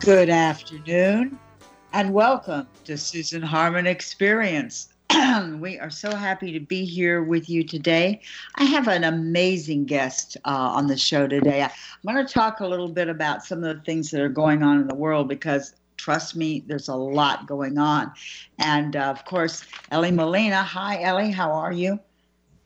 Good afternoon and welcome to Susan Harmon Experience. we are so happy to be here with you today. I have an amazing guest uh, on the show today. I'm going to talk a little bit about some of the things that are going on in the world because trust me, there's a lot going on. And uh, of course, Elly Molina. Hi, Elly. How are you?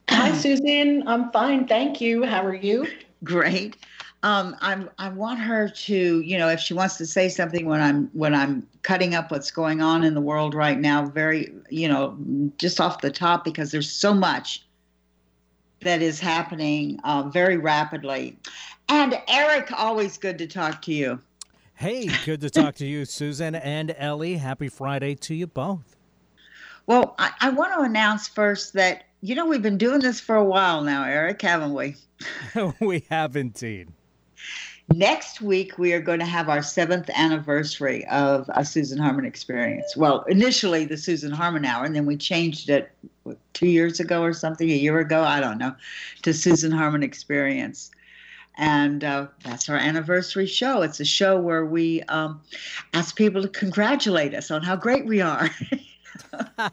Hi, Susan. I'm fine. Thank you. How are you? Great um, I'm I want her to, you know, if she wants to say something when I'm when I'm cutting up what's going on in the world right now, very, you know, just off the top because there's so much that is happening uh, very rapidly. And Eric, always good to talk to you. Hey, good to talk to you, Susan and Elly. Happy Friday to you both. Well, I, I want to announce first that you know we've been doing this for a while now, Eric, haven't we? we have indeed. Next week, we are going to have our seventh anniversary of a Susan Harmon experience. Well, initially the Susan Harmon Hour, and then we changed it two years ago or something, a year ago, I don't know, to Susan Harmon Experience. And uh, that's our anniversary show. It's a show where we um, ask people to congratulate us on how great we are.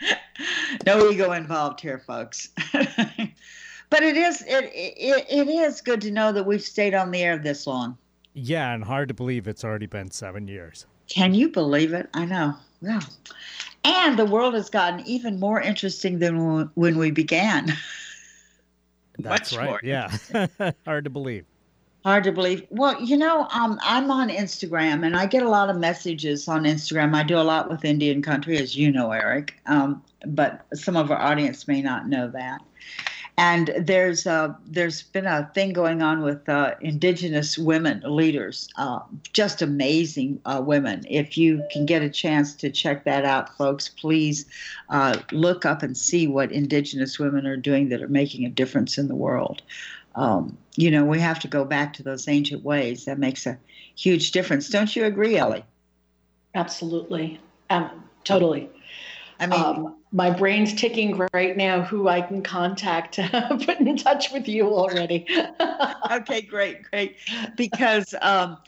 no ego involved here, folks. but it is it, it it is good to know that we've stayed on the air this long. Yeah, and hard to believe it's already been seven years. Can you believe it? I know. Yeah. And the world has gotten even more interesting than when we began. That's Much right. More. Yeah. hard to believe. Hard to believe. Well, you know, um, I'm on Instagram and I get a lot of messages on Instagram. I do a lot with Indian country, as you know, Eric. Um, but some of our audience may not know that and there's uh, there's been a thing going on with uh, indigenous women leaders, uh, just amazing uh, women. If you can get a chance to check that out, folks, please uh, look up and see what indigenous women are doing that are making a difference in the world. Um, you know, we have to go back to those ancient ways. That makes a huge difference. Don't you agree, Elly? Absolutely. Um, totally. I mean, um, my brain's ticking right now who I can contact to put in touch with you already. okay, great, great. Because, um,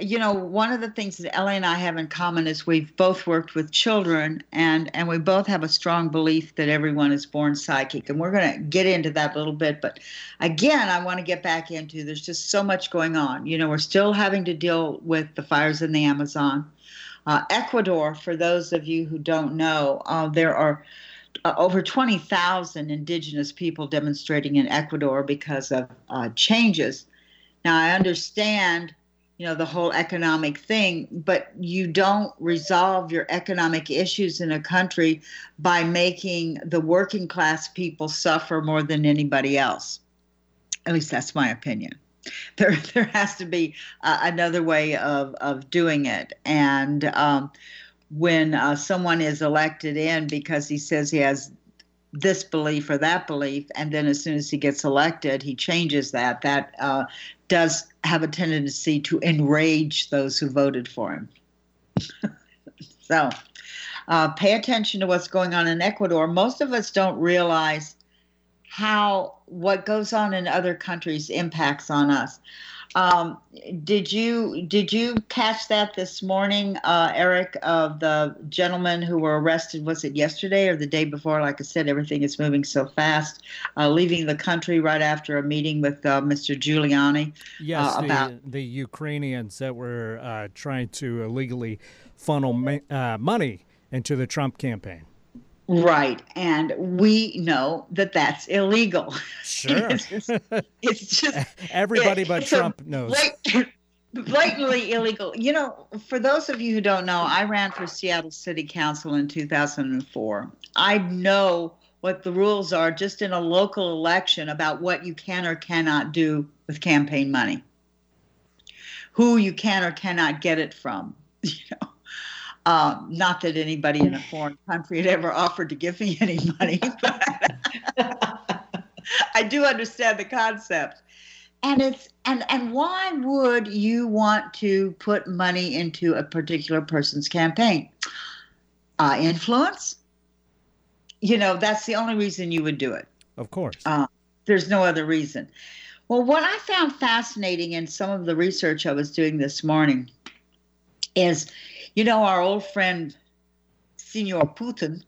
you know, one of the things that Elly and I have in common is we've both worked with children and, and we both have a strong belief that everyone is born psychic. And we're going to get into that a little bit. But again, I want to get back into there's just so much going on. You know, we're still having to deal with the fires in the Amazon. Uh, Ecuador, for those of you who don't know, uh, there are uh, over 20,000 indigenous people demonstrating in Ecuador because of uh, changes. Now, I understand, you know, the whole economic thing, but you don't resolve your economic issues in a country by making the working class people suffer more than anybody else. At least that's my opinion there there has to be uh, another way of of doing it. And um, when uh, someone is elected in because he says he has this belief or that belief and then as soon as he gets elected he changes that that uh, does have a tendency to enrage those who voted for him. So uh, pay attention to what's going on in ecuador. Most of us don't realize how what goes on in other countries impacts on us. Um, did you did you catch that this morning, uh, Eric, of the gentlemen who were arrested? Was it yesterday or the day before? Like I said, everything is moving so fast. Uh, leaving the country right after a meeting with uh, Mr. Giuliani. Yes, uh, about the, the, Ukrainians that were uh, trying to illegally funnel ma- uh, money into the Trump campaign. Right. And we know that that's illegal. Sure. it's, just, it's just everybody it, but Trump knows. blatantly illegal. You know, for those of you who don't know, I ran for Seattle City Council in 2004. I know what the rules are just in a local election about what you can or cannot do with campaign money, who you can or cannot get it from. You know, um, not that anybody in a foreign country had ever offered to give me any money, but I do understand the concept. And it's and and why would you want to put money into a particular person's campaign? Uh, influence. You know, that's the only reason you would do it. Of course. Uh, there's no other reason. Well, what I found fascinating in some of the research I was doing this morning is, you know, our old friend, Senor Putin.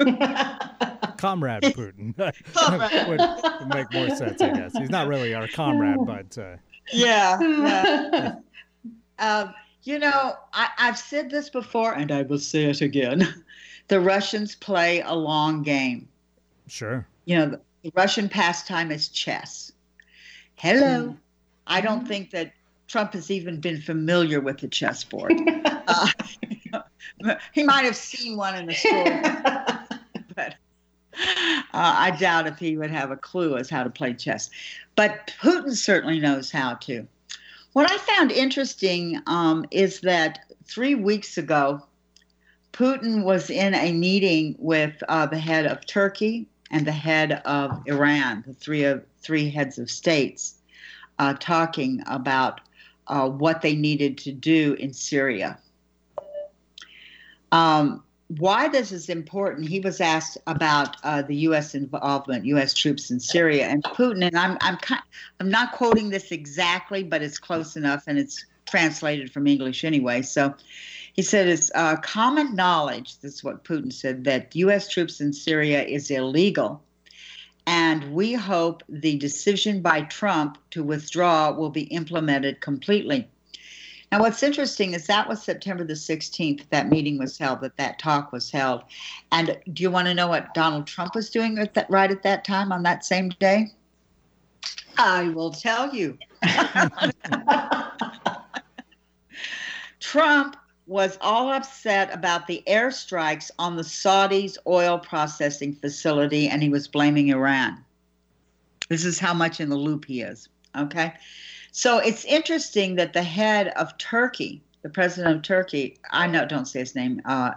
comrade Putin comrade. would, would, make more sense, I guess. He's not really our comrade, but uh... yeah. yeah. um, you know, I, I've said this before, and I will say it again. The Russians play a long game. Sure. You know, the Russian pastime is chess. Hello. Mm. I don't think that Trump has even been familiar with the chessboard. uh, he might have seen one in the store, but uh, I doubt if he would have a clue as how to play chess. But Putin certainly knows how to. What I found interesting um, is that three weeks ago, Putin was in a meeting with uh, the head of Turkey and the head of Iran, the three of three heads of states, uh, talking about uh, what they needed to do in Syria. Um, why this is important, he was asked about uh, the U.S. involvement, U.S. troops in Syria, and Putin. And I'm I'm kind, I'm not quoting this exactly, but it's close enough, and it's translated from English anyway. So he said it's uh, common knowledge, this is what Putin said, that U.S. troops in Syria is illegal. And we hope the decision by Trump to withdraw will be implemented completely. Now, what's interesting is that was September the 16th, that meeting was held, that that talk was held. And do you want to know what Donald Trump was doing at that, right at that time on that same day? I will tell you. Trump was all upset about the airstrikes on the Saudis' oil processing facility, and he was blaming Iran. This is how much in the loop he is. Okay. So it's interesting that the head of Turkey, the president of Turkey, I know, don't say his name, uh,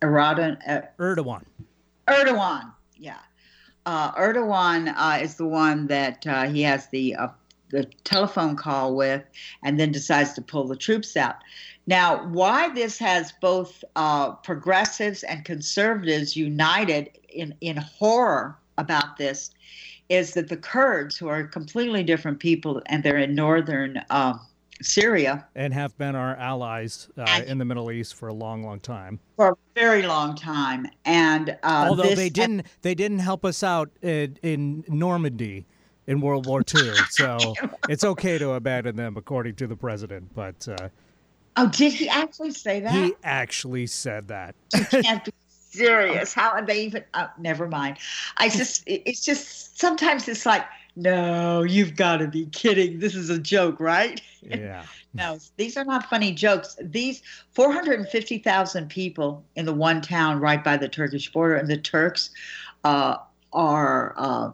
Erdogan. Uh, Erdogan. Erdogan, yeah. Uh, Erdogan uh, is the one that uh, he has the uh, the telephone call with, and then decides to pull the troops out. Now, why this has both uh, progressives and conservatives united in, in horror about this is that the Kurds, who are completely different people, and they're in northern uh, Syria, and have been our allies uh, in the Middle East for a long, long time. For a very long time, and uh, although they didn't, they didn't help us out in, in Normandy in World War II, so it's okay to abandon them, according to the president. But uh, Oh, did he actually say that? He actually said that. you can't be serious. How are they even? Oh, never mind. I just, it's just sometimes it's like, no, you've got to be kidding. This is a joke, right? Yeah. no, these are not funny jokes. These 450,000 people in the one town right by the Turkish border, and the Turks uh, are uh,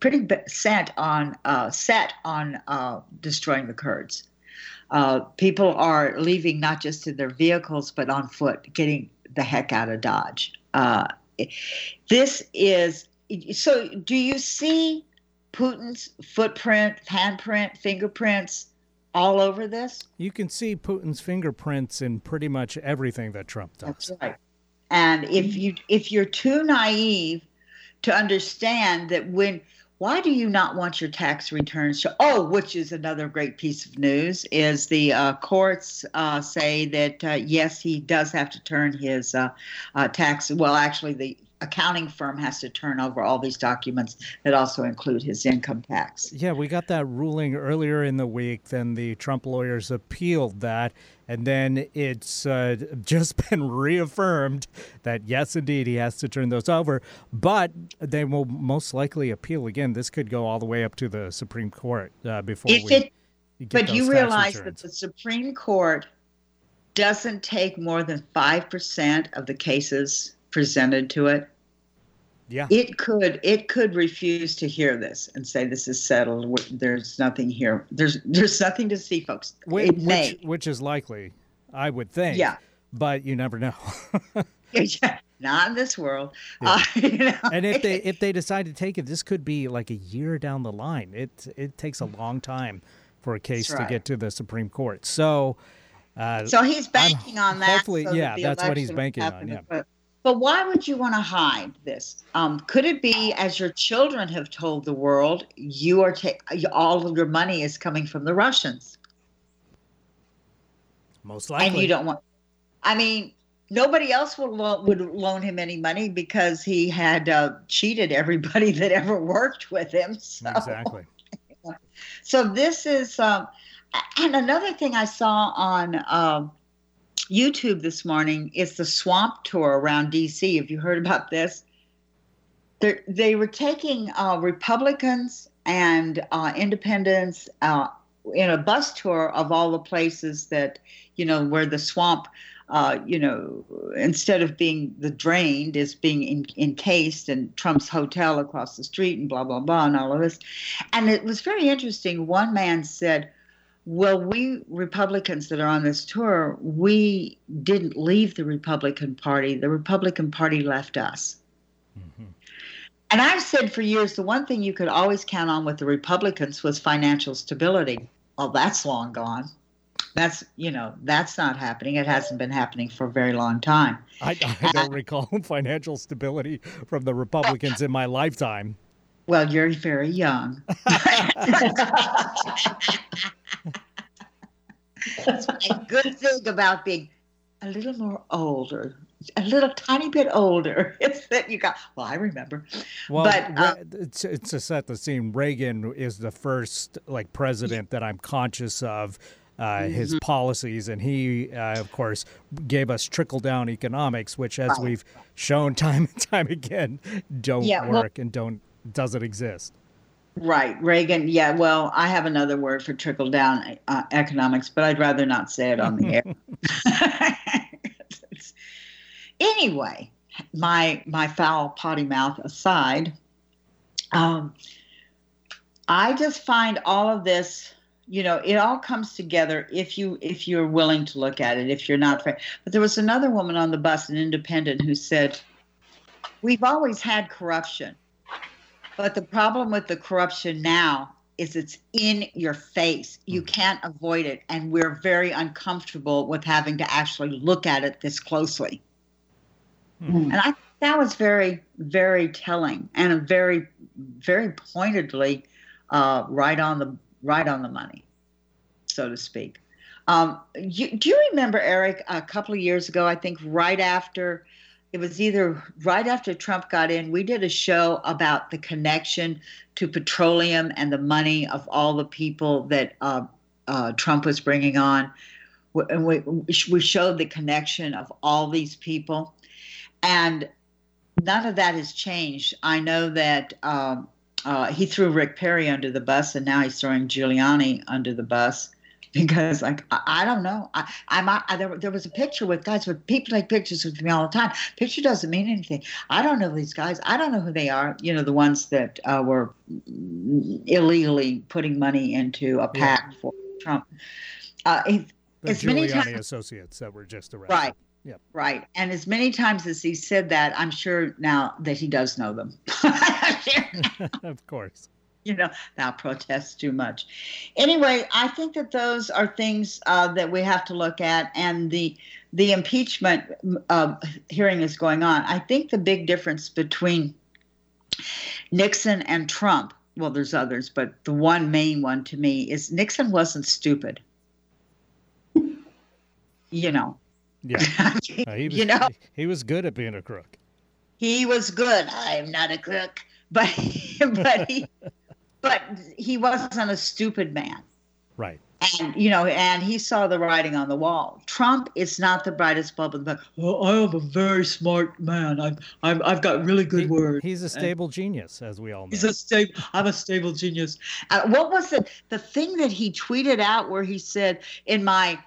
pretty set on uh, set on uh, destroying the Kurds uh, people are leaving not just in their vehicles but on foot, getting the heck out of Dodge. Uh, this is so. Do you see Putin's footprint, handprint, fingerprints all over this? You can see Putin's fingerprints in pretty much everything that Trump does. That's right. And if you if you're too naive to understand that when why do you not want your tax returns to oh which is another great piece of news is the uh, courts uh, say that uh, yes he does have to turn his uh, uh, tax well actually the accounting firm has to turn over all these documents that also include his income tax. Yeah we got that ruling earlier in the week then the trump lawyers appealed that and then it's uh, just been reaffirmed that yes, indeed, he has to turn those over. But they will most likely appeal again. This could go all the way up to the Supreme Court uh, before if we. It, but you realize returns. that the Supreme Court doesn't take more than five percent of the cases presented to it. Yeah. It could it could refuse to hear this and say this is settled. There's nothing here. There's there's nothing to see, folks. Which, which, which, is likely, I would think. Yeah. But you never know. yeah, not in this world. Yeah. Uh, you know? And if they if they decide to take it, this could be like a year down the line. It it takes a long time for a case right. to get to the Supreme Court. So. Uh, so he's banking I'm, on that. Hopefully, so yeah, that that's what he's banking on. Yeah. But why would you want to hide this? Um, could it be, as your children have told the world, you are ta- all of your money is coming from the Russians? Most likely. And you don't want. I mean, nobody else would lo- would loan him any money because he had uh, cheated everybody that ever worked with him. So. Exactly. So this is, um, and another thing I saw on. Uh, YouTube this morning is the swamp tour around DC. Have you heard about this? They're, they were taking uh, Republicans and uh, independents uh, in a bus tour of all the places that, you know, where the swamp, uh, you know, instead of being the drained, is being in, encased in Trump's hotel across the street and blah, blah, blah, and all of this. And it was very interesting. One man said, well, we Republicans that are on this tour, we didn't leave the Republican Party. The Republican Party left us. Mm-hmm. And I've said for years the one thing you could always count on with the Republicans was financial stability. Well, that's long gone. That's, you know, that's not happening. It hasn't been happening for a very long time. I, I don't recall financial stability from the Republicans in my lifetime. Well, you're very young. That's a good thing about being a little more older, a little tiny bit older. It's that you got. Well, I remember. Well, but uh, it's, it's to set the scene. Reagan is the first like president that I'm conscious of. Uh, mm-hmm. His policies, and he, uh, of course, gave us trickle down economics, which, as right. we've shown time and time again, don't yeah, work well, and don't doesn't exist. Right, Reagan. Yeah, well, I have another word for trickle down uh, economics, but I'd rather not say it on the air. anyway, my my foul potty mouth aside, um, I just find all of this. You know, it all comes together if you if you're willing to look at it. If you're not, but there was another woman on the bus, an independent, who said, "We've always had corruption." But the problem with the corruption now is it's in your face. You mm. can't avoid it. And we're very uncomfortable with having to actually look at it this closely. Mm. And I that was very, very telling and very, very pointedly uh, right on the right on the money, so to speak. Um, you, do you remember Eric? A couple of years ago, I think right after it was either right after Trump got in, we did a show about the connection to petroleum and the money of all the people that uh, uh, Trump was bringing on. And we, we showed the connection of all these people. And none of that has changed. I know that um, uh, he threw Rick Perry under the bus, and now he's throwing Giuliani under the bus because like I, I don't know I, I'm I, there, there was a picture with guys with people take pictures with me all the time picture doesn't mean anything I don't know these guys I don't know who they are you know the ones that uh, were illegally putting money into a PAC yeah. for Trump uh, the as Giuliani many times associates that were just arrested right Yep. Right. And as many times as he said that, I'm sure now that he does know them. of course you know, now protest too much. Anyway, I think that those are things uh, that we have to look at, and the the impeachment uh, hearing is going on. I think the big difference between Nixon and Trump, well, there's others, but the one main one to me is Nixon wasn't stupid. You know. Yeah. Uh, he was, you know, he was good at being a crook. He was good. I'm not a crook, but but he but he wasn't a stupid man. Right. And you know, and he saw the writing on the wall. Trump is not the brightest bulb in the book. Well, I am a very smart man. I'm, I'm I've got really good he, words. He's a stable and genius, as we all know. He's a stable. I'm a stable genius. Uh, what was the the thing that he tweeted out where he said, "In my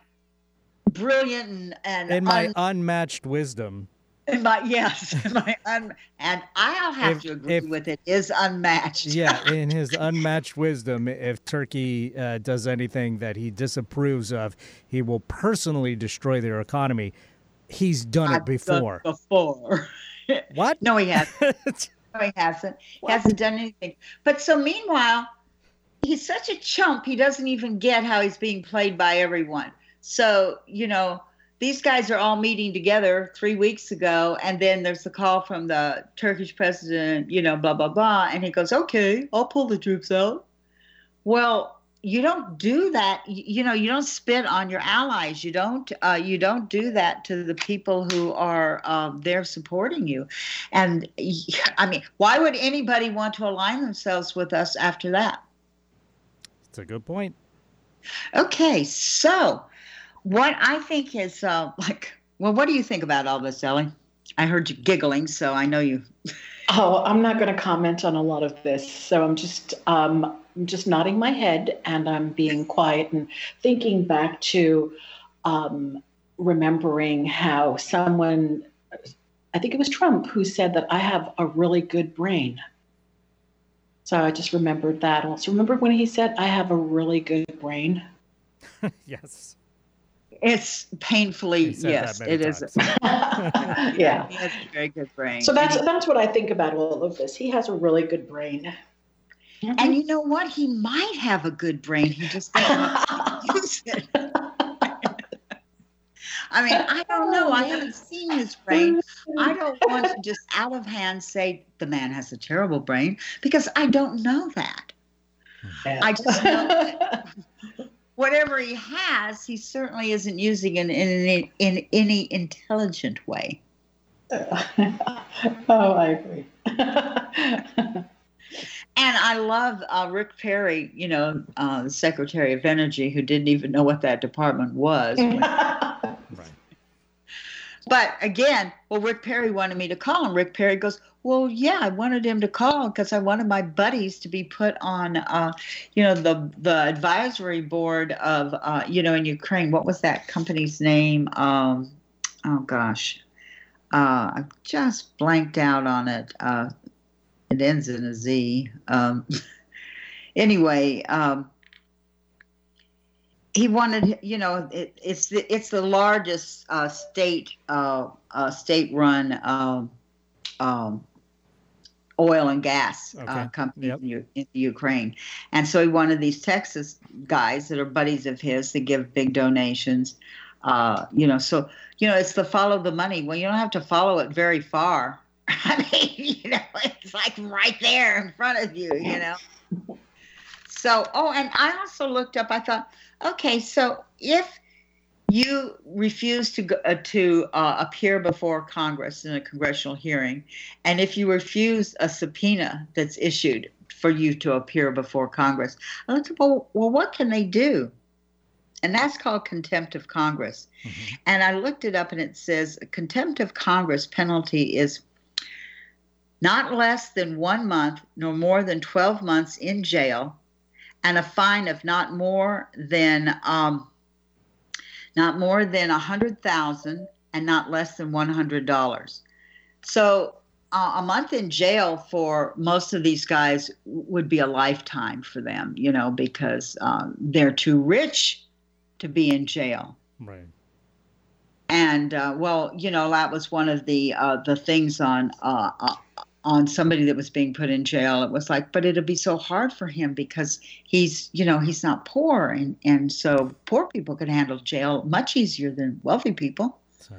brilliant and, and in my un- unmatched wisdom." my yes, my un, and I'll have if, to agree if, with it is unmatched. yeah, in his unmatched wisdom, if Turkey uh, does anything that he disapproves of, he will personally destroy their economy. He's done I've it before. Done before. what? no, he hasn't. no, he hasn't. What? He hasn't done anything. But so meanwhile, he's such a chump. He doesn't even get how he's being played by everyone. So you know these guys are all meeting together three weeks ago, and then there's the call from the Turkish president, you know, blah blah blah, and he goes, "Okay, I'll pull the troops out." Well, you don't do that. You know, you don't spit on your allies. You don't. Uh, you don't do that to the people who are um, there supporting you. And I mean, why would anybody want to align themselves with us after that? It's a good point. Okay, so what I think is uh, like, well, what do you think about all this, Elly? I heard you giggling, so I know you. oh, I'm not going to comment on a lot of this, so I'm just um, I'm just nodding my head and I'm being quiet and thinking back to um, remembering how someone, I think it was Trump, who said that I have a really good brain. So I just remembered that. Also, remember when he said, I have a really good brain? yes. It's painfully yes, it times. is. yeah, he has a very good brain. So that's that's what I think about all of this. He has a really good brain. Mm-hmm. And you know what? He might have a good brain. He just doesn't use it. I mean, I don't know. I haven't seen his brain. I don't want to just out of hand say the man has a terrible brain because I don't know that. Yeah. I just know that whatever he has, he certainly isn't using it in, in, in any intelligent way. oh, I agree. and I love uh, Rick Perry, you know, uh, the Secretary of Energy, who didn't even know what that department was. right. But again, well, Rick Perry wanted me to call him. Rick Perry goes, well, yeah, I wanted him to call because I wanted my buddies to be put on, uh, you know, the the advisory board of, uh, you know, in Ukraine. What was that company's name? Um, oh gosh, uh, I just blanked out on it. Uh, it ends in a Z. Um, anyway, um, he wanted, you know, it, it's the it's the largest uh, state uh, uh, state run. Um, um, oil and gas uh, okay. company yep. in, in, Ukraine. And so he wanted these Texas guys that are buddies of his to give big donations. Uh, you know, so you know, it's the follow the money. Well, you don't have to follow it very far. I mean, you know, it's like right there in front of you. You know. So, oh, and I also looked up. I thought, okay, so if you refuse to go, uh, to uh, appear before Congress in a congressional hearing, and if you refuse a subpoena that's issued for you to appear before Congress, I looked up, well, well what can they do? And that's called contempt of Congress. Mm-hmm. And I looked it up, and it says contempt of Congress penalty is not less than one month nor more than 12 months in jail, and a fine of not more than um, not more than a hundred thousand and not less than one hundred dollars. So uh, a month in jail for most of these guys would be a lifetime for them, you know, because um, they're too rich to be in jail. Right. And uh, well, you know, that was one of the uh, the things on uh, uh, on somebody that was being put in jail it was like but it'll be so hard for him because he's you know he's not poor and and so poor people can handle jail much easier than wealthy people. So,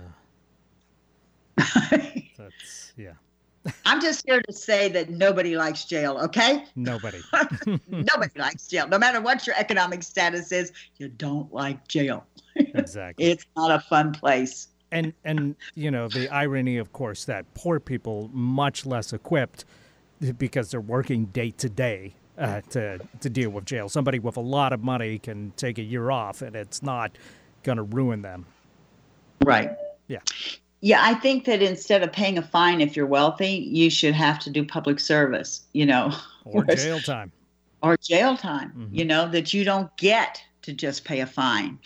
uh, that's yeah. I'm just here to say that nobody likes jail okay? Nobody. Nobody likes jail. No matter what your economic status is you don't like jail. Exactly. It's not a fun place and and you know the irony, of course, that poor people much less equipped because they're working day to day uh, to to deal with jail. Somebody with a lot of money can take a year off, and it's not going to ruin them. Right. Yeah. Yeah, I think that instead of paying a fine if you're wealthy, you should have to do public service. You know, or jail time. Or jail time. Mm-hmm. You know that you don't get to just pay a fine.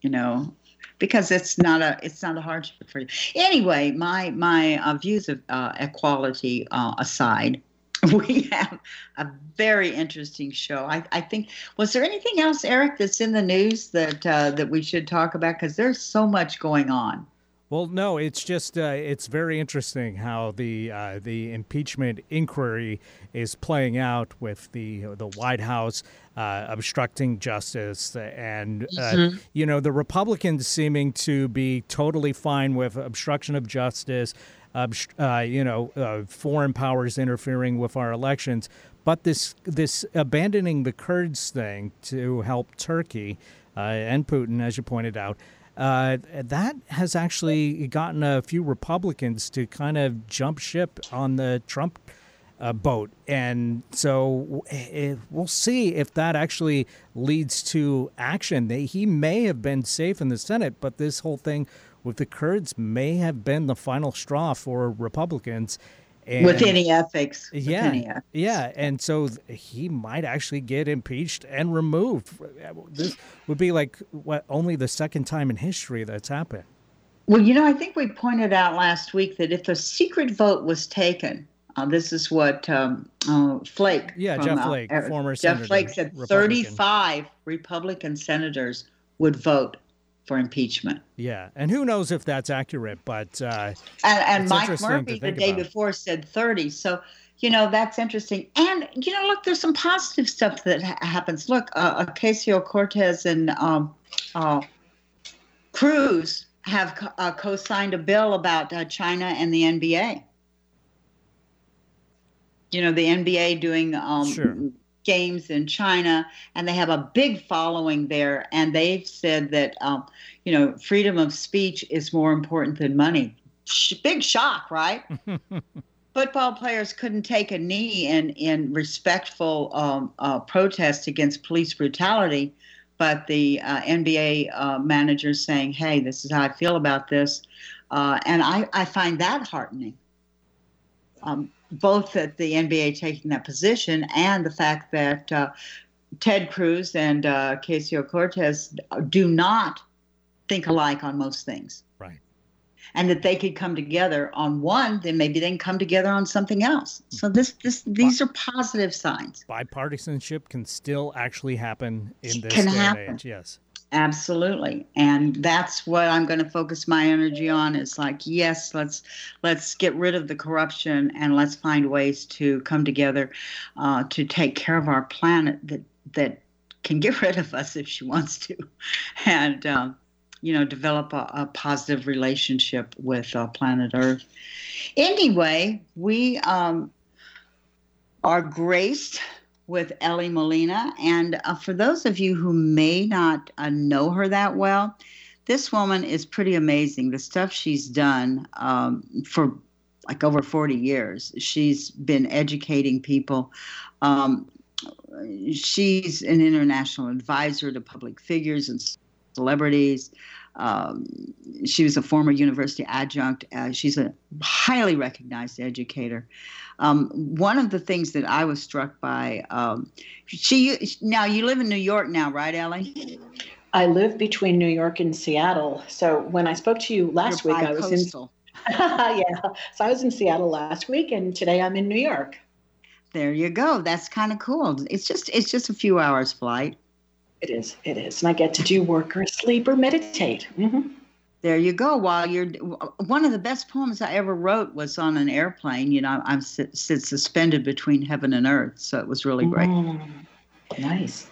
You know, because it's not a it's not a hardship for you. Anyway, my my uh, views of uh, equality uh, aside, we have a very interesting show. I, I think was there anything else, Eric, that's in the news that uh, that we should talk about because there's so much going on. Well, no, it's just uh, it's very interesting how the uh, the impeachment inquiry is playing out with the the White House uh, obstructing justice, and uh, mm-hmm. you know the Republicans seeming to be totally fine with obstruction of justice, uh, you know, uh, foreign powers interfering with our elections, but this this abandoning the Kurds thing to help Turkey and Putin, as you pointed out uh, that has actually gotten a few Republicans to kind of jump ship on the Trump uh, boat. And so eh, we'll see if that actually leads to action. He may have been safe in the Senate, but this whole thing with the Kurds may have been the final straw for Republicans. And, with any ethics. Yeah. Any ethics. Yeah. And so he might actually get impeached and removed. This would be like what only the second time in history that's happened. Well, you know, I think we pointed out last week that if a secret vote was taken, uh, this is what um, uh, Flake. Yeah, from, Jeff uh, Flake, uh, former Jeff senator, Flake said Republican. 35 Republican senators would vote for impeachment. Yeah, and who knows if that's accurate, but uh, and, and Mike Murphy the day about. before said 30. So you know that's interesting. And you know, look, there's some positive stuff that ha- happens. Look, uh, Ocasio Cortez and um, uh, Cruz have co- uh, co-signed a bill about uh, China and the NBA. You know, the NBA doing um, sure games in China, and they have a big following there. And they've said that, um, you know, freedom of speech is more important than money. Sh- big shock, right? Football players couldn't take a knee in in respectful um, uh, protest against police brutality, but the uh, NBA uh, managers saying, "Hey, this is how I feel about this," uh, and I, I find that heartening. Um, both at the NBA taking that position and the fact that uh, Ted Cruz and uh, Ocasio Cortez do not think alike on most things. Right. And that they could come together on one, then maybe they can come together on something else. So this, this, these are positive signs. Bipartisanship can still actually happen in this can day happen. and age. Yes. Absolutely. And that's what I'm going to focus my energy on is like, yes, let's let's get rid of the corruption and let's find ways to come together uh, to take care of our planet that that can get rid of us if she wants to, and um, you know develop a, a positive relationship with uh, planet Earth. Anyway, we um, are graced with Elly Molina. And uh, for those of you who may not uh, know her that well, this woman is pretty amazing. The stuff she's done um, for like over 40 years, she's been educating people. Um, she's an international advisor to public figures and celebrities. Um, she was a former university adjunct. Uh, she's a highly recognized educator. Um, one of the things that I was struck by, um, she now you live in New York now, right, Elly? I live between New York and Seattle. So when I spoke to you last You're week, I was in. yeah, so I was in Seattle last week, and today I'm in New York. There you go. That's kind of cool. It's just it's just a few hours flight. It is. It is, and I get to do work or sleep or meditate. Mm-hmm there you go. While you're one of the best poems I ever wrote was on an airplane. You know, I'm sit, sit suspended between heaven and earth, so it was really great. Mm, nice.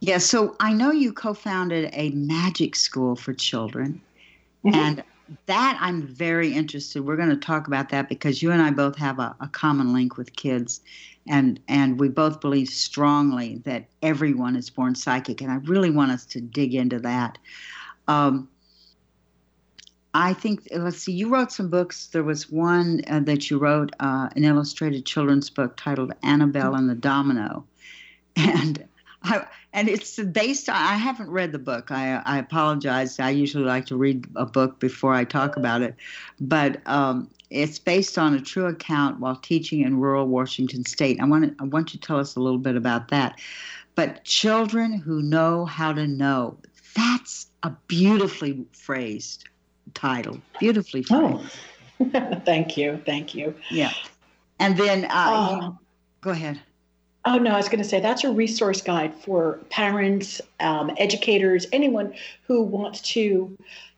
Yeah. So I know you co-founded a magic school for children, mm-hmm. and that I'm very interested. We're going to talk about that because you and I both have a, a common link with kids, and and we both believe strongly that everyone is born psychic, and I really want us to dig into that. Um, I think, let's see, you wrote some books. There was one uh, that you wrote, uh, an illustrated children's book titled Annabelle and the Domino. And I, and it's based on, I haven't read the book. I, I apologize. I usually like to read a book before I talk about it. But um, it's based on a true account while teaching in rural Washington state. I want, to, I want you to tell us a little bit about that. But children who know how to know, that's a beautifully phrased title. Beautifully framed. Oh. thank you. Thank you. Yeah. And then uh, oh. go ahead. Oh, no, I was going to say that's a resource guide for parents, um, educators, anyone who wants to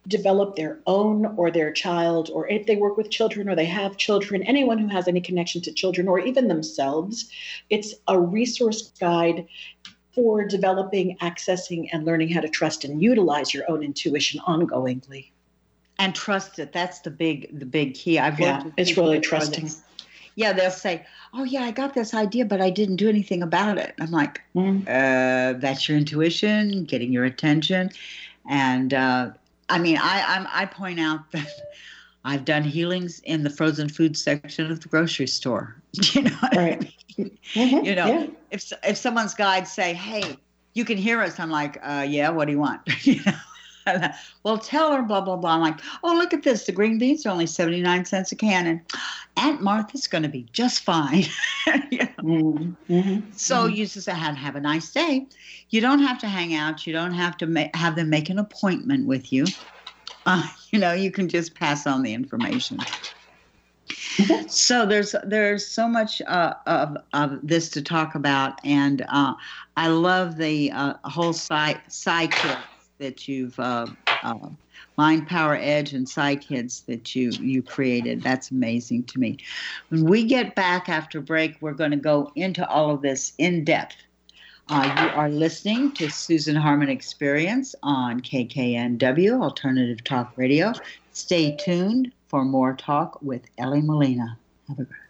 develop their own or their child, or if they work with children or they have children, anyone who has any connection to children or even themselves. It's a resource guide for developing, accessing, and learning how to trust and utilize your own intuition ongoingly. And trust it. That's the big the big key. I've yeah, it's really trusting. This. Yeah, they'll say, "Oh yeah, I got this idea, but I didn't do anything about it." I'm like, mm-hmm. uh, "That's your intuition getting your attention," and uh, I mean, I I'm, I point out that I've done healings in the frozen food section of the grocery store. You know, right. I mean? mm-hmm. you know, yeah. if if someone's guide say, "Hey, you can hear us," I'm like, uh, "Yeah, what do you want?" you know. Well, tell her, blah, blah, blah. I'm like, oh, look at this. The green beans are only 79 cents a can. And Aunt Martha's going to be just fine. you know? mm-hmm. mm-hmm. So mm-hmm. you just have, have a nice day. You don't have to hang out. You don't have to ma- have them make an appointment with you. Uh, you know, you can just pass on the information. so there's there's so much uh, of, of this to talk about, and uh, I love the uh, whole side side that you've uh, uh, Mind Power Edge and Kids that you you created. That's amazing to me. When we get back after break, we're going to go into all of this in depth. Uh, you are listening to Susan Harmon Experience on KKNW Alternative Talk Radio. Stay tuned for more talk with Elly Molina. Have a great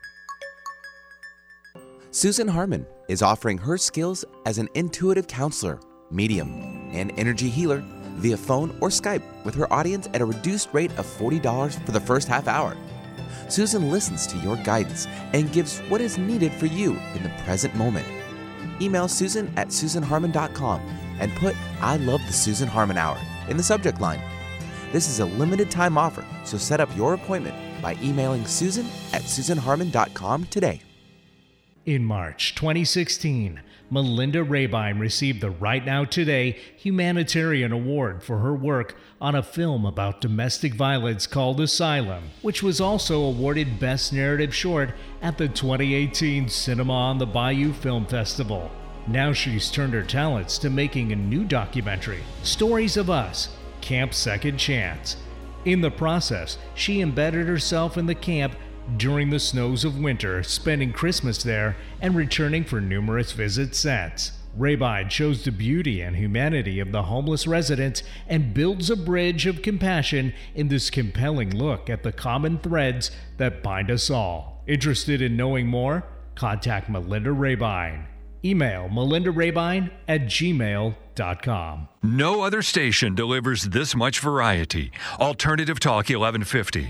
Susan Harmon is offering her skills as an intuitive counselor, medium, and energy healer via phone or Skype with her audience at a reduced rate of $40 for the first half hour. Susan listens to your guidance and gives what is needed for you in the present moment. Email Susan at SusanHarmon.com and put I love the Susan Harmon Hour in the subject line. This is a limited time offer, so set up your appointment by emailing Susan at SusanHarmon.com today. In March 2016, Melinda Rabine received the Right Now Today Humanitarian Award for her work on a film about domestic violence called Asylum, which was also awarded Best Narrative Short at the 2018 Cinema on the Bayou Film Festival. Now she's turned her talents to making a new documentary, Stories of Us Camp Second Chance. In the process, she embedded herself in the camp during the snows of winter, spending Christmas there and returning for numerous visits since. Rabine shows the beauty and humanity of the homeless residents and builds a bridge of compassion in this compelling look at the common threads that bind us all. Interested in knowing more? Contact Melinda Rabine. Email melindarabine at gmail.com. No other station delivers this much variety. Alternative Talk 1150.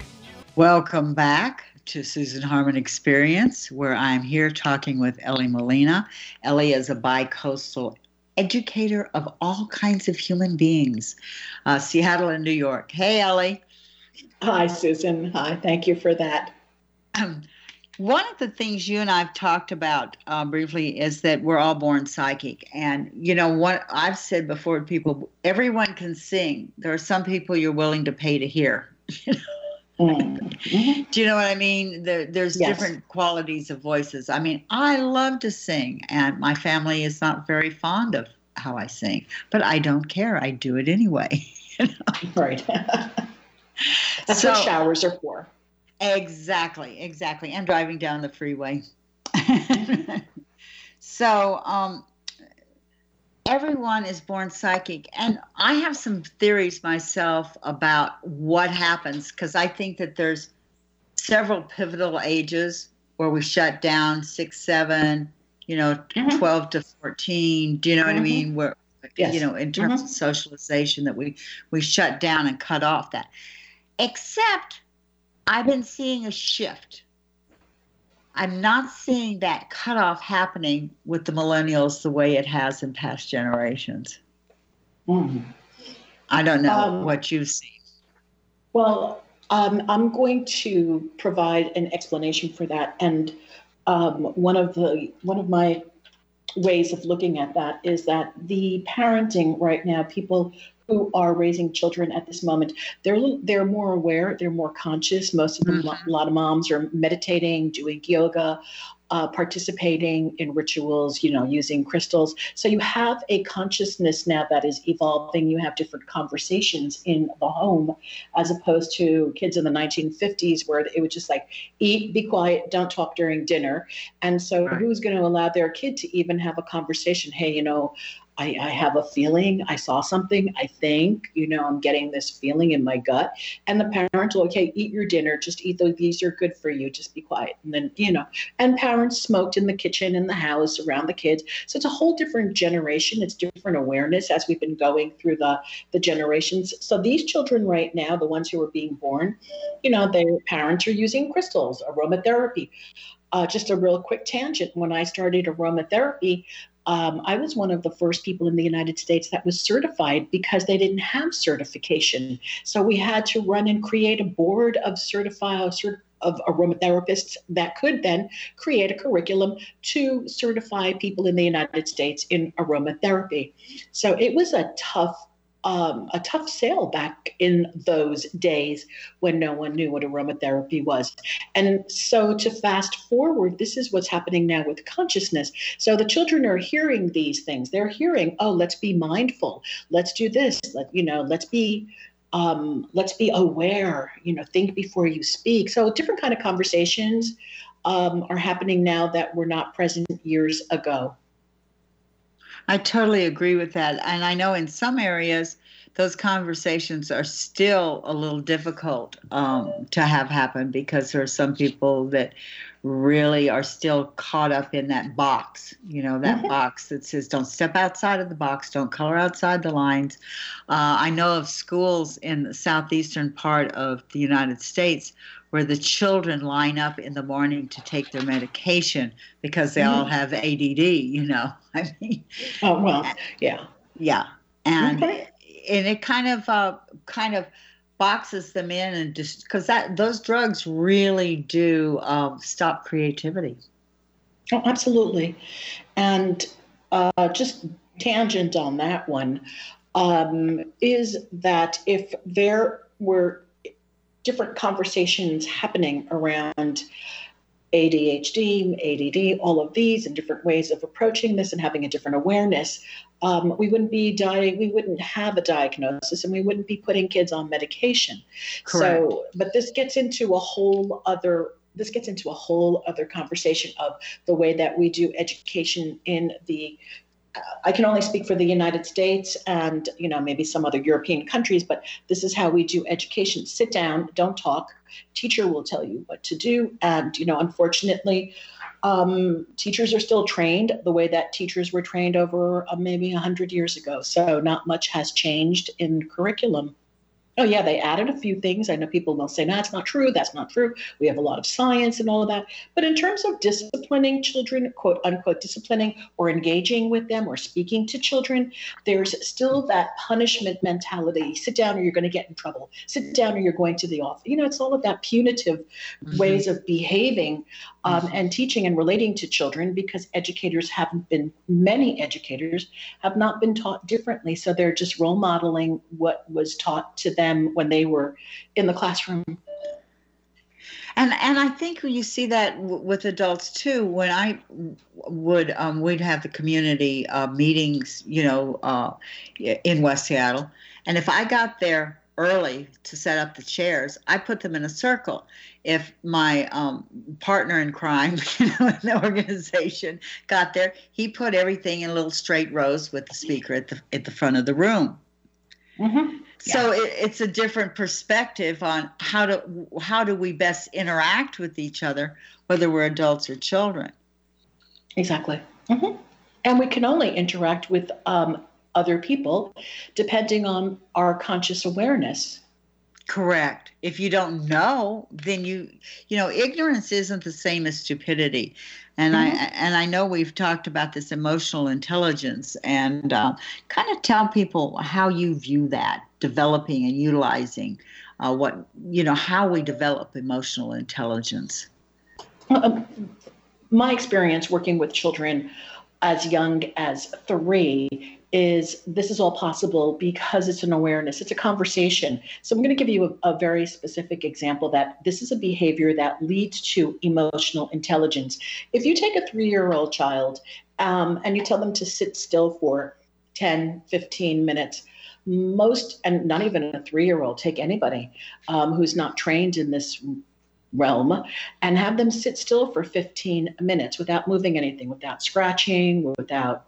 Welcome back to Susan Harmon Experience, where I'm here talking with Elly Molina. Elly is a bi-coastal educator of all kinds of human beings, uh, Seattle and New York. Hey, Ellie. Hi, Susan. Hi. Thank you for that. Um, one of the things you and I've talked about uh, briefly is that we're all born psychic. And, you know, what I've said before to people, everyone can sing. There are some people you're willing to pay to hear. Mm-hmm. Do you know what I mean? There, there's yes. different qualities of voices. I mean, I love to sing, and my family is not very fond of how I sing, but I don't care. I do it anyway. You know? Right. That's so, what showers are for. Exactly, exactly. And driving down the freeway. so, um, everyone is born psychic and i have some theories myself about what happens because i think that there's several pivotal ages where we shut down six seven you know mm-hmm. 12 to 14 do you know mm-hmm. what i mm-hmm. mean where yes. you know in terms mm-hmm. of socialization that we we shut down and cut off that except i've been seeing a shift I'm not seeing that cutoff happening with the millennials the way it has in past generations. Mhm. I don't know Um, what you see. Well, um, I'm going to provide an explanation for that, and um, one of the one of my ways of looking at that is that the parenting right now, people who are raising children at this moment, they're they're more aware, they're more conscious. Most of them, a lot of moms are meditating, doing yoga, uh, participating in rituals, you know, using crystals. So you have a consciousness now that is evolving. You have different conversations in the home, as opposed to kids in the 1950s where it was just like eat, be quiet, don't talk during dinner. And so Right. who's going to allow their kid to even have a conversation? Hey, you know. I, I have a feeling. I saw something. I think, you know, I'm getting this feeling in my gut. And the parent will, okay, eat your dinner. Just eat those. These are good for you. Just be quiet. And then, you know, and parents smoked in the kitchen, in the house, around the kids. So it's a whole different generation. It's different awareness as we've been going through the the generations. So these children right now, the ones who are being born, you know, their parents are using crystals, aromatherapy. Uh, just a real quick tangent. When I started aromatherapy, um, I was one of the first people in the United States that was certified because they didn't have certification. So we had to run and create a board of certified of aromatherapists that could then create a curriculum to certify people in the United States in aromatherapy. So it was a tough um, a tough sale back in those days when no one knew what aromatherapy was. And so to fast forward, this is what's happening now with consciousness. So the children are hearing these things. They're hearing, oh, let's be mindful. Let's do this. Let you know, let's be um, let's be aware, you know, think before you speak. So different kind of conversations um, are happening now that were not present years ago. I totally agree with that. And I know in some areas, those conversations are still a little difficult um, to have happen because there are some people that really are still caught up in that box, you know, that Mhm. box that says don't step outside of the box, don't color outside the lines. Uh, I know of schools in the southeastern part of the United States where the children line up in the morning to take their medication because they all have ADD, you know. I mean, Oh well, yeah. yeah. And Okay. and it kind of uh, kind of boxes them in and just because that those drugs really do um, stop creativity. Oh, absolutely. And uh, just tangent on that one um, is that if there were different conversations happening around ADHD, ADD, all of these, and different ways of approaching this and having a different awareness, um, we wouldn't be di- we wouldn't have a diagnosis and we wouldn't be putting kids on medication. Correct. So, but this gets into a whole other this gets into a whole other conversation of the way that we do education in the I can only speak for the United States and you know maybe some other European countries, but this is how we do education. Sit down, don't talk. Teacher will tell you what to do, and you know unfortunately, um, teachers are still trained the way that teachers were trained over uh, maybe hundred years ago. So not much has changed in curriculum. Oh yeah, they added a few things. I know people will say, "No, that's not true. That's not true." We have a lot of science and all of that. But in terms of disciplining children, quote unquote, disciplining or engaging with them or speaking to children, there's still that punishment mentality. Sit down or you're going to get in trouble. Sit down or you're going to the office. You know, it's all of that punitive mm-hmm. ways of behaving um, and teaching and relating to children because educators haven't been, many educators have not been taught differently. So they're just role modeling what was taught to them when they were in the classroom. And and I think you see that w- with adults too. When I would um, we'd have the community uh, meetings, you know, uh, in West Seattle, and if I got there early to set up the chairs, I put them in a circle. If my um, partner in crime, you know, in the organization got there, he put everything in little straight rows with the speaker at the at the front of the room. Mm-hmm. So it, it's a different perspective on how to how do we best interact with each other, whether we're adults or children. Exactly. hmm And we can only interact with um, other people depending on our conscious awareness. Correct. If you don't know, then you you know ignorance isn't the same as stupidity, and mm-hmm. I and I know we've talked about this emotional intelligence and uh, kind of tell people how you view that developing and utilizing uh, what you know how we develop emotional intelligence. Um, my experience working with children as young as three is this is all possible because it's an awareness, it's a conversation. So I'm going to give you a, a, very specific example that this is a behavior that leads to emotional intelligence. If you take a three year old child um, and you tell them to sit still for 10, 15 minutes, most, and not even a three year old, take anybody um, who's not trained in this realm and have them sit still for 15 minutes without moving anything, without scratching, without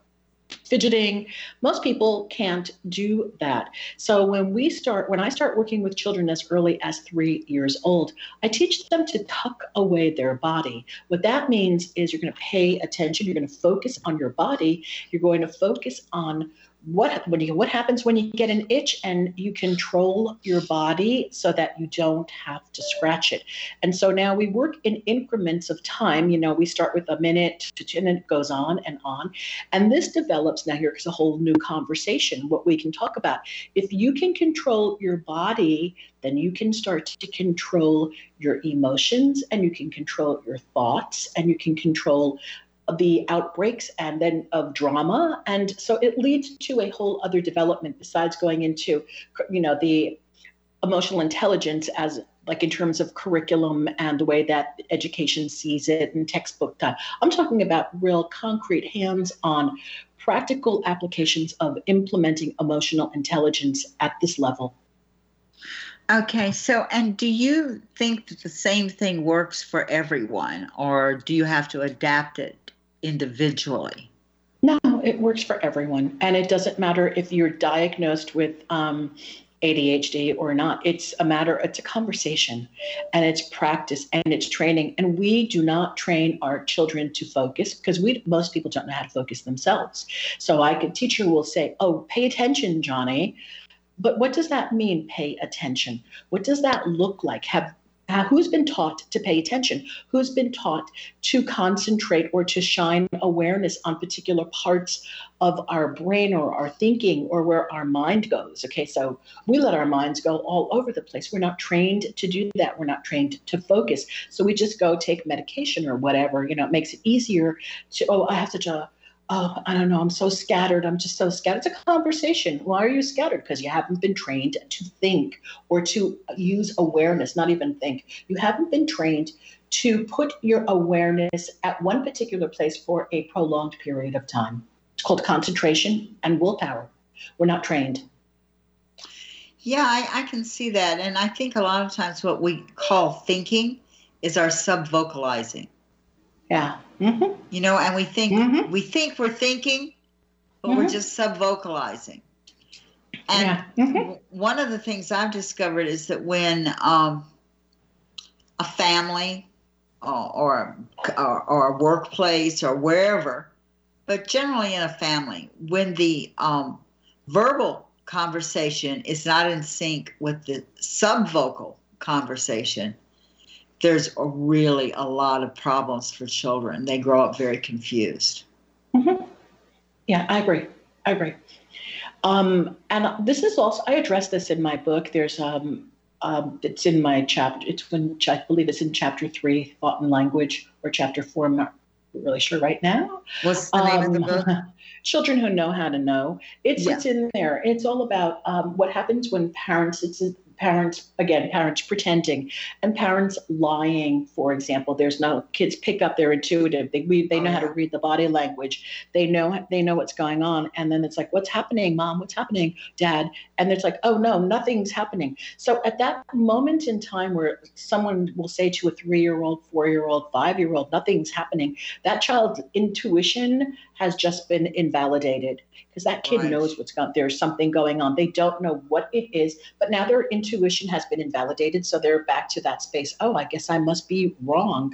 fidgeting. Most people can't do that. So when we start, when I start working with children as early as three years old, I teach them to tuck away their body. What that means is you're going to pay attention, you're going to focus on your body, you're going to focus on what what, you, what happens when you get an itch and you control your body so that you don't have to scratch it. And so now we work in increments of time. You know we start with a minute and it goes on and on. And this develops now here's a whole new conversation what we can talk about. If you can control your body then you can start to control your emotions and you can control your thoughts and you can control the outbreaks and then of drama. And so it leads to a whole other development besides going into you know the emotional intelligence as like in terms of curriculum and the way that education sees it and textbook time. I'm talking about real concrete hands-on practical applications of implementing emotional intelligence at this level. Okay, so and do you think that the same thing works for everyone, or do you have to adapt it individually? No, it works for everyone. And it doesn't matter if you're diagnosed with um, ADHD or not. It's a matter, it's a conversation and it's practice and it's training. And we do not train our children to focus because we most people don't know how to focus themselves. So like a teacher will say, Oh, pay attention, Johnny. But what does that mean, pay attention? What does that look like? Have uh, who's been taught to pay attention? Who's been taught to concentrate or to shine awareness on particular parts of our brain or our thinking or where our mind goes? Okay, so we let our minds go all over the place. We're not trained to do that. We're not trained to focus. So we just go take medication or whatever. You know, it makes it easier to, oh, I have such Uh, oh, I don't know, I'm so scattered. I'm just so scattered. It's a conversation. Why are you scattered? Because you haven't been trained to think or to use awareness, not even think. You haven't been trained to put your awareness at one particular place for a prolonged period of time. It's called concentration and willpower. We're not trained. Yeah, I, I can see that. And I think a lot of times what we call thinking is our sub vocalizing. Yeah. Mm-hmm. You know, and we think mm-hmm. we think we're thinking, but mm-hmm. we're just sub vocalizing. And yeah. Mm-hmm. one of the things I've discovered is that when um, a family or, or, or a workplace or wherever, but generally in a family, when the um, verbal conversation is not in sync with the subvocal conversation, there's a really a lot of problems for children. They grow up very confused. Mm-hmm. Yeah, I agree. I agree. Um, and this is also I address this in my book. There's um, um, it's in my chapter. It's when I believe it's in chapter three, thought and language, or chapter four. I'm not really sure right now. What's the name of the book? Um, Children who know how to know. It's yeah. it's in there. It's all about um, what happens when parents. It's parents again parents pretending and parents lying for example. There's no kids pick up their intuitive. They we, they know how to read the body language. They know they know what's going on. And then it's like what's happening mom? What's happening dad? And it's like oh no nothing's happening. So at that moment in time where someone will say to a 3-year-old 4-year-old 5-year-old nothing's happening that child's intuition has just been invalidated because that kid right. knows what's going there's something going on they don't know what it is but now their intuition has been invalidated so they're back to that space oh i guess i must be wrong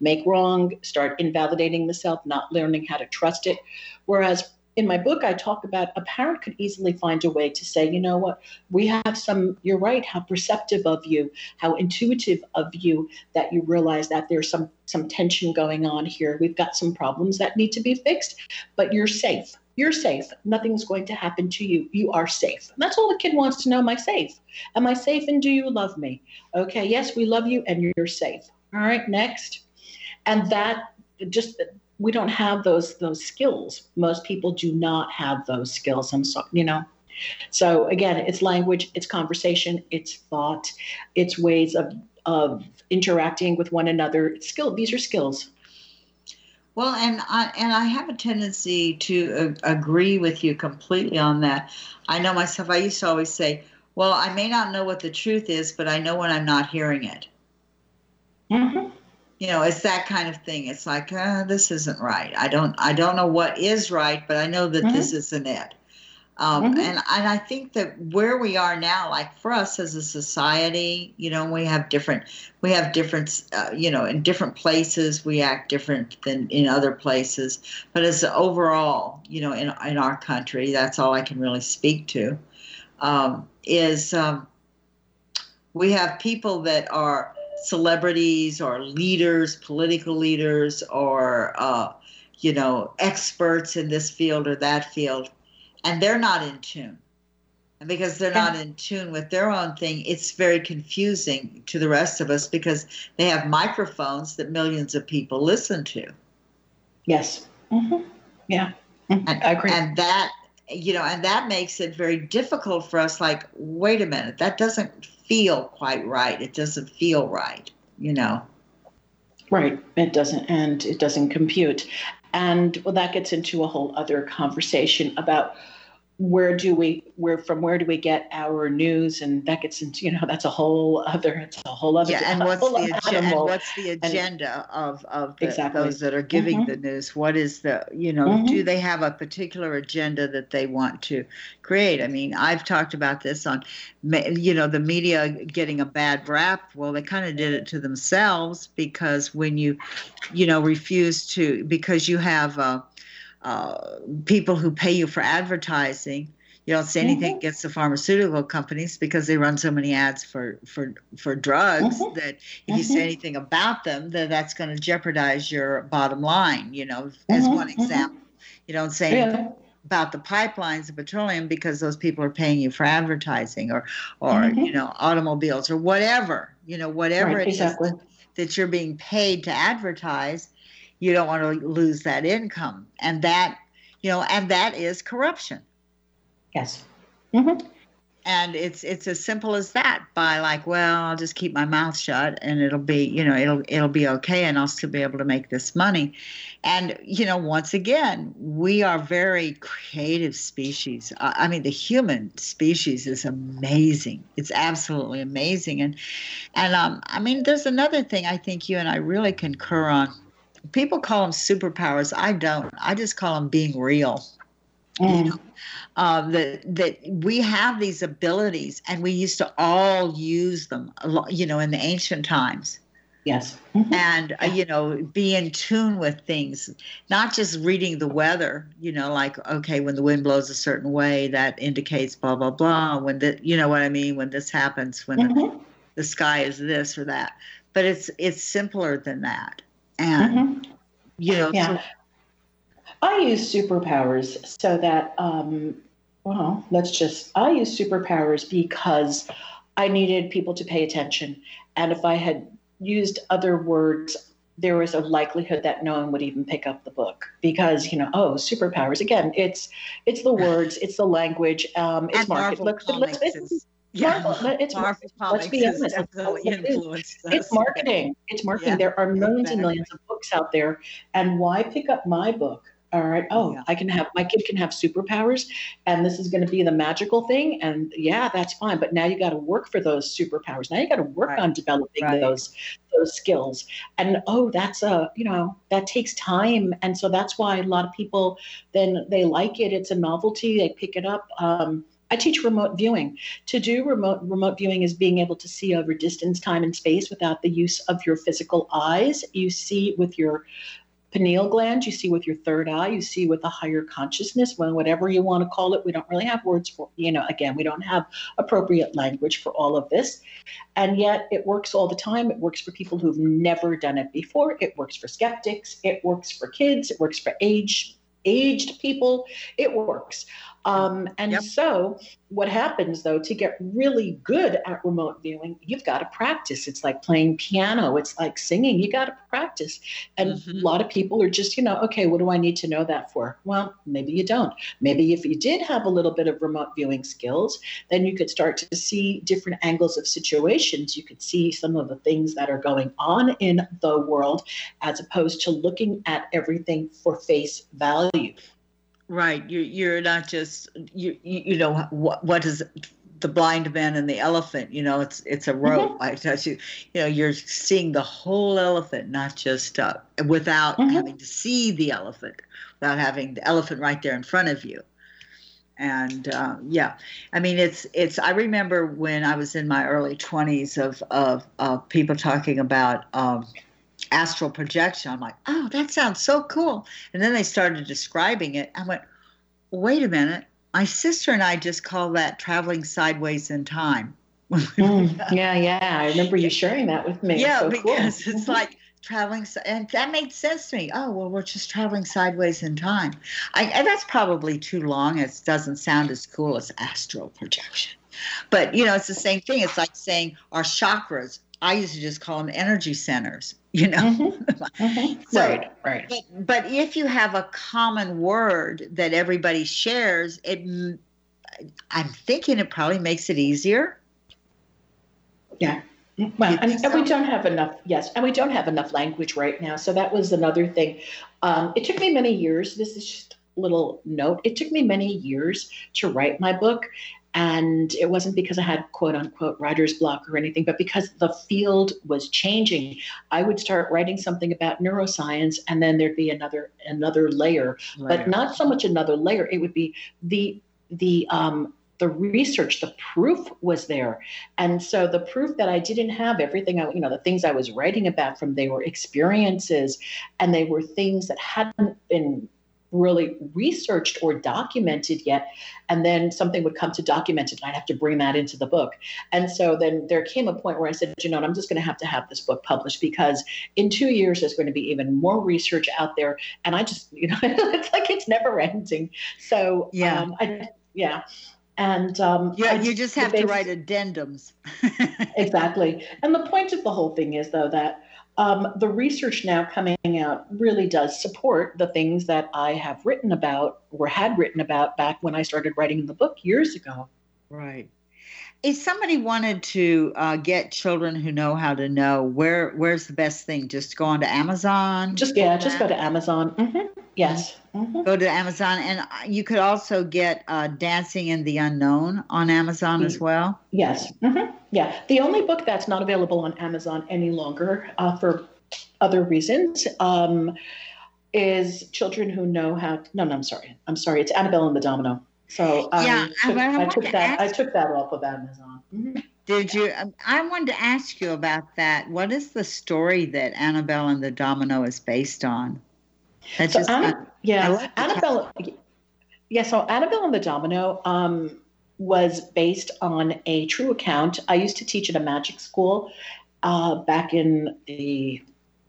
make wrong start invalidating the self not learning how to trust it whereas in my book, I talk about a parent could easily find a way to say, you know what, we have some, you're right, how perceptive of you, how intuitive of you that you realize that there's some some tension going on here. We've got some problems that need to be fixed, but you're safe. You're safe. Nothing's going to happen to you. You are safe. And that's all the kid wants to know. Am I safe? Am I safe and do you love me? Okay, yes, we love you and you're safe. All right, next. And that just we don't have those those skills. Most people do not have those skills. I'm sorry, you know. So again, it's language, it's conversation, it's thought, it's ways of of interacting with one another. Skill. These are skills. Well, and I and I have a tendency to uh, agree with you completely on that. I know myself. I used to always say, "Well, I may not know what the truth is, but I know when I'm not hearing it." Mm-hmm you know it's that kind of thing it's like uh, this isn't right i don't i don't know what is right but i know that mm-hmm. this isn't it um, mm-hmm. and and i think that where we are now like for us as a society you know we have different we have different uh, you know in different places we act different than in other places but as overall you know in, in our country that's all i can really speak to um, is um, we have people that are celebrities or leaders, political leaders, or uh, you know experts in this field or that field, and they're not in tune. And because they're not in tune with their own thing, it's very confusing to the rest of us because they have microphones that millions of people listen to. Yes. Mm-hmm. Yeah. Mm-hmm. And, I agree. And that you know, and that makes it very difficult for us. Like, wait a minute, that doesn't feel quite right. It doesn't feel right, you know. Right. It doesn't, and it doesn't compute. And well, that gets into a whole other conversation about where do we where from where do we get our news and that gets into you know that's a whole other it's a whole other yeah and what's the agenda and what's the agenda and, of of the, exactly. those that are giving mm-hmm. the news what is the you know mm-hmm. do they have a particular agenda that they want to create i mean i've talked about this on you know the media getting a bad rap well they kind of did it to themselves because when you you know refuse to because you have uh, uh, people who pay you for advertising. You don't say anything mm-hmm. against the pharmaceutical companies because they run so many ads for for for drugs mm-hmm. that if mm-hmm. you say mm-hmm. anything about them, that that's going to jeopardize your bottom line. You know, as mm-hmm. one mm-hmm. example, you don't say yeah. about the pipelines of petroleum because those people are paying you for advertising or or you know automobiles or whatever. You know, whatever right, it exactly. is that you're being paid to advertise you don't want to lose that income. And that you know and that is corruption. Yes. Mm-hmm. and it's it's as simple as that by like well i'll just keep my mouth shut and it'll be you know it'll it'll be okay and i'll still be able to make this money. And you know once again we are very creative species. I mean the human species is amazing. It's absolutely amazing. And and um i mean there's another thing i think you and i really concur on people call them superpowers. I don't. I just call them being real. Mm. You know, uh, that that we have these abilities, and we used to all use them. You know, in the ancient times. Yes. Mm-hmm. And uh, you know, be in tune with things, not just reading the weather. You know, like okay, when the wind blows a certain way, that indicates blah blah blah. When the, you know what I mean? When this happens, when mm-hmm. the, the sky is this or that. But it's it's simpler than that and mm-hmm. you know yeah. So, I use superpowers so that um, well, let's just I use superpowers because I needed people to pay attention, and if I had used other words there was a likelihood that no one would even pick up the book because you know oh superpowers again it's it's the words it's the language um it's market let's, let's, it's, yeah, Marvel, it's Marvel let's be honest. It's, it's marketing. It's marketing. Yeah, there are millions and millions of books out there, and why pick up my book? All right. Oh, yeah. I can have my kid can have superpowers, and this is going to be the magical thing. And yeah, that's fine. But now you got to work for those superpowers. Now you got to work right. on developing right. those those skills. And oh, that's a you know that takes time, and so that's why a lot of people then they like it. It's a novelty. They pick it up. Um, I teach remote viewing. To do remote remote viewing is being able to see over distance, time, and space without the use of your physical eyes. You see with your pineal gland, you see with your third eye, you see with a higher consciousness, well, whatever you want to call it. We don't really have words for, you know, again, we don't have appropriate language for all of this. And yet it works all the time. It works for people who've never done it before. It works for skeptics. It works for kids. It works for age aged people. It works. Um, and yep. so, what happens though, to get really good at remote viewing, you've got to practice. It's like playing piano, it's like singing, you got to practice. And mm-hmm. a lot of people are just, you know, okay, what do I need to know that for? Well, maybe you don't. Maybe if you did have a little bit of remote viewing skills, then you could start to see different angles of situations. You could see some of the things that are going on in the world as opposed to looking at everything for face value. Right. You're you're not just you you know what what is the blind man and the elephant. You know, it's it's a rope. Mm-hmm. I touch you. You know, you're seeing the whole elephant, not just uh, without mm-hmm. having to see the elephant, without having the elephant right there in front of you. And uh, yeah, I mean, it's it's. I remember when I was in my early twenties of of uh, people talking about. Um, astral projection. I'm like, oh, that sounds so cool. And then they started describing it. I went, wait a minute. My sister and I just call that traveling sideways in time. mm, yeah, yeah. I remember you sharing that with me. Yeah, so because cool. it's mm-hmm. like traveling, and that made sense to me. Oh, well, we're just traveling sideways in time. I, and that's probably too long. It doesn't sound as cool as astral projection. But, you know, it's the same thing. It's like saying our chakras I used to just call them energy centers, you know. Mm-hmm. Mm-hmm. so, right, right. But, but if you have a common word that everybody shares, it I'm thinking it probably makes it easier. Yeah. Well, and, and, we don't have enough. Yes, and we don't have enough language right now. So that was another thing. Um, it took me many years. This is just a little note. It took me many years to write my book, and it wasn't because I had quote unquote writer's block or anything, but because the field was changing. I would start writing something about neuroscience, and then there'd be another another layer, layer. but not so much another layer. It would be the the um, the research, the proof was there. And so the proof that I didn't have everything I, you know, the things I was writing about from they were experiences and they were things that hadn't been really researched or documented yet. And then something would come to document it, and I'd have to bring that into the book. And so then there came a point where I said, you know, I'm just going to have to have this book published because in two years there's going to be even more research out there. And I just, you know, it's like it's never ending. So yeah, um, I, yeah. And um, yeah, you just have to write addendums. exactly. And the point of the whole thing is, though, that um, the research now coming out really does support the things that I have written about or had written about back when I started writing the book years ago. Right. If somebody wanted to uh, get children who know how to know, where where's the best thing? Just go on to Amazon. Just yeah, just go to Amazon. Mm-hmm. Yes. Mm-hmm. Go to Amazon, and you could also get uh, Dancing in the Unknown on Amazon as well. Yes. Mm-hmm. Yeah. The only book that's not available on Amazon any longer uh, for other reasons um, is Children Who Know How. No, no, I'm sorry. I'm sorry. It's Annabelle and the Domino. So um, yeah, took, I, I took that. I took that off of Amazon. Mm-hmm. Did you? Um, I wanted to ask you about that. What is the story that Annabelle and the Domino is based on? That's so just, Anna, yeah, like Annabelle. Yeah, so Annabelle and the Domino um, was based on a true account. I used to teach at a magic school uh, back in the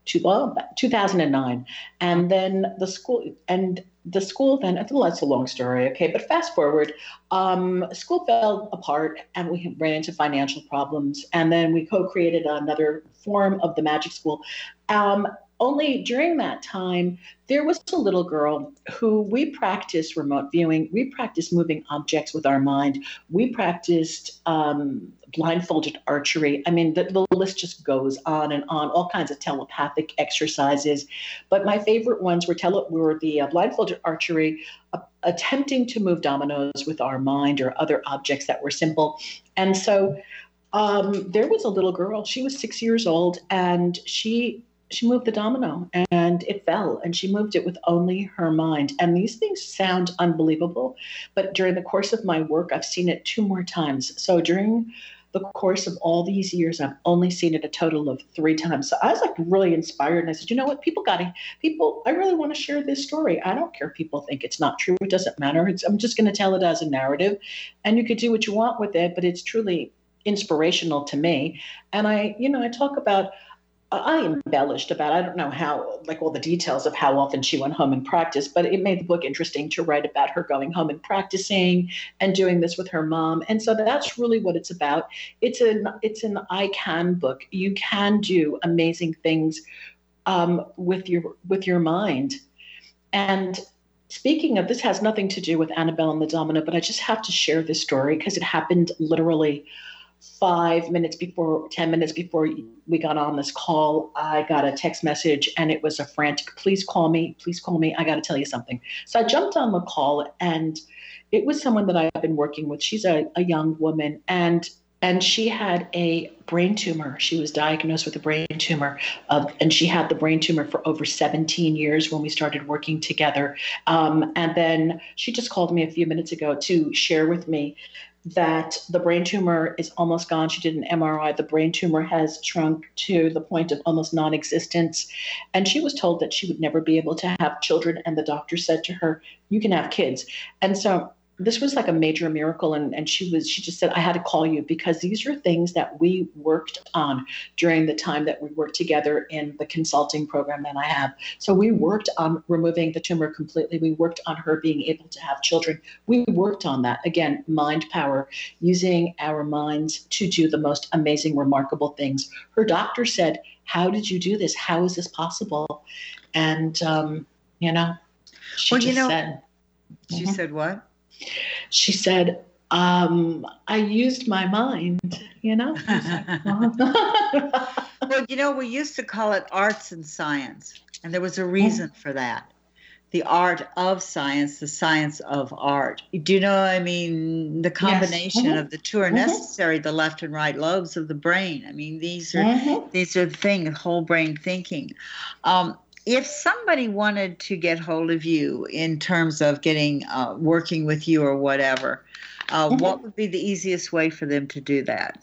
two, well, 2009, and then the school and the school then, think that's a long story, okay, but fast forward, um, school fell apart and we ran into financial problems. And then we co created another form of the magic school. Um, only during that time, there was a little girl who we practiced remote viewing. We practiced moving objects with our mind. We practiced um, blindfolded archery. I mean, the, the, list just goes on and on, all kinds of telepathic exercises. But my favorite ones were, tele- were the uh, blindfolded archery, uh, attempting to move dominoes with our mind or other objects that were simple. And so um, there was a little girl, she was six years old, and she she moved the domino and it fell and she moved it with only her mind and these things sound unbelievable but during the course of my work i've seen it two more times so during the course of all these years, I've only seen it a total of three times. So I was like really inspired. And I said, you know what? People got to, people, I really want to share this story. I don't care if people think it's not true. It doesn't matter. It's, I'm just going to tell it as a narrative. And you could do what you want with it, but it's truly inspirational to me. And I, you know, I talk about, I embellished about I don't know how like all the details of how often she went home and practiced, but it made the book interesting to write about her going home and practicing and doing this with her mom. And so that's really what it's about. It's an it's an I can book. You can do amazing things um, with your with your mind. And speaking of this has nothing to do with Annabelle and the Domino, but I just have to share this story because it happened literally five minutes before, 10 minutes before we got on this call, I got a text message and it was a frantic, please call me, please call me. I got to tell you something. So I jumped on the call and it was someone that I've been working with. She's a, a young woman and and she had a brain tumor. She was diagnosed with a brain tumor, and she had the brain tumor for over 17 years when we started working together. Um, and then she just called me a few minutes ago to share with me that the brain tumor is almost gone. She did an MRI. The brain tumor has shrunk to the point of almost non existence. And she was told that she would never be able to have children. And the doctor said to her, You can have kids. And so this was like a major miracle and, and she was she just said i had to call you because these are things that we worked on during the time that we worked together in the consulting program that i have. So we worked on removing the tumor completely. We worked on her being able to have children. We worked on that. Again mind power using our minds to do the most amazing remarkable things. Her doctor said how did you do this? How is this possible? And um, you know she well, just you know, said she Mhm. said what? She said, um, I used my mind, you know? well, you know, we used to call it arts and science, and there was a reason for that. The art of science, the science of art. Do you know? I mean, the combination Mhm. of the two are Mhm. necessary. The left and right lobes of the brain. I mean, these are Mhm. these are the thing, whole brain thinking. Um, if somebody wanted to get hold of you in terms of getting uh, working with you or whatever, uh, Mhm. what would be the easiest way for them to do that?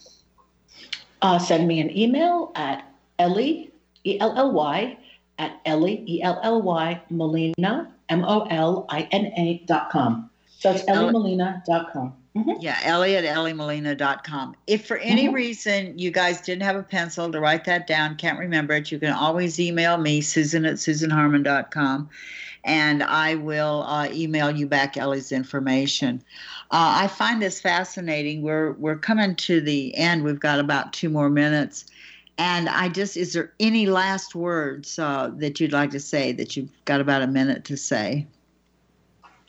uh, send me an email at Elly, E L L Y, at Elly, E L L Y, Molina, M O L I N A dot com. So it's Elly- ellymolina dot com. Mhm. Yeah, Elly at ellymolina.com. If for any Mhm. reason you guys didn't have a pencil to write that down, can't remember it, you can always email me, Susan at susanharmon.com, and I will uh, email you back Elly's information. Uh, I find this fascinating. We're we're coming to the end. We've got about two more minutes. And I just, is there any last words uh, that you'd like to say that you've got about a minute to say?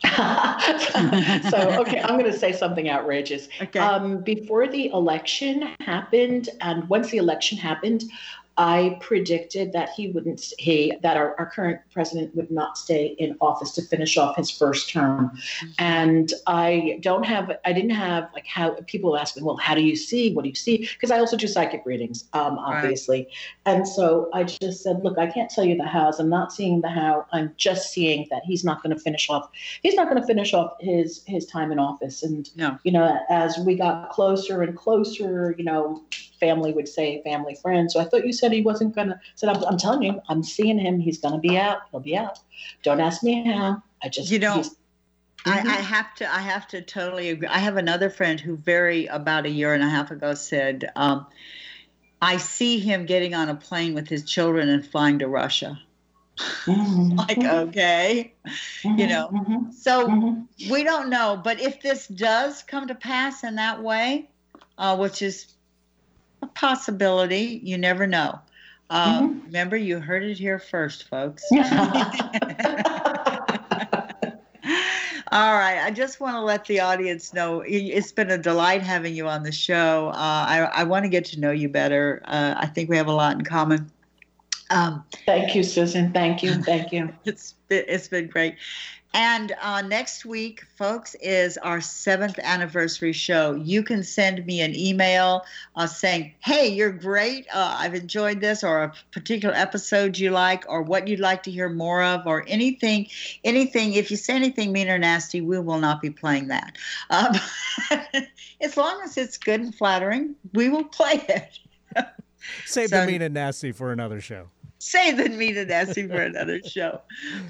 So okay, I'm going to say something outrageous. Okay. Um, before the election happened, and once the election happened, I predicted that he wouldn't. He that our, our current president would not stay in office to finish off his first term, and I don't have. I didn't have like how people ask me, well, how do you see? What do you see? Because I also do psychic readings, um, Right. obviously, and so I just said, look, I can't tell you the hows. I'm not seeing the how. I'm just seeing that he's not going to finish off. He's not going to finish off his his time in office, and No. you know, as we got closer and closer, you know, family would say family friends. So I thought you said he wasn't gonna. Said I'm, I'm telling you, I'm seeing him. He's gonna be out. He'll be out. Don't ask me how. I just You know, I. I have to I have to totally agree. I have another friend who very about a year and a half ago said, um, I see him getting on a plane with his children and flying to Russia. Mhm, Like, okay. mhm, you know. mhm, So mhm. we don't know, but if this does come to pass in that way, uh, which is a possibility, you never know. Uh, Mhm. Remember, you heard it here first, folks. All right. I just want to let the audience know it- it's been a delight having you on the show. Uh, I, I want to get to know you better. Uh, I think we have a lot in common. Um, Thank you, Susan. Thank you. Thank you. it's been, it's been great. And uh, next week, folks, is our seventh anniversary show. You can send me an email uh, saying, "Hey, you're great. Uh, I've enjoyed this," or a particular episode you like, or what you'd like to hear more of, or anything. Anything. If you say anything mean or nasty, we will not be playing that. Um, as long as it's good and flattering, we will play it. Save so, the mean and nasty for another show say than me to Nessie for another show.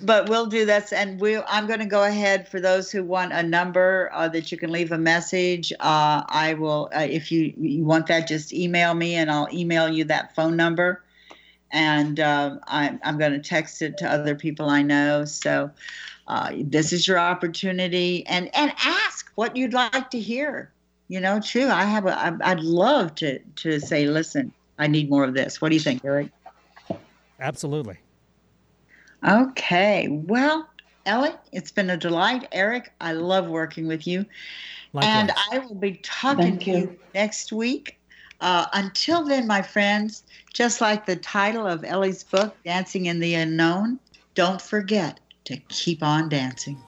But we'll do this, and we. I'm going to go ahead for those who want a number uh, that you can leave a message. Uh, I will, uh, if you you want that, just email me, and I'll email you that phone number. And uh, I'm I'm going to text it to other people I know. So. Uh, this is your opportunity, and and ask what you'd like to hear. You know, too. I have a. I'd love to to say, listen, I need more of this. What do you think, Eric? Absolutely. Okay. Well, Elly, it's been a delight. Eric, I love working with you. Likewise. And I will be talking Thank to you. you next week. Uh, until then, my friends, just like the title of Elly's book, Dancing in the Unknown, don't forget to keep on dancing.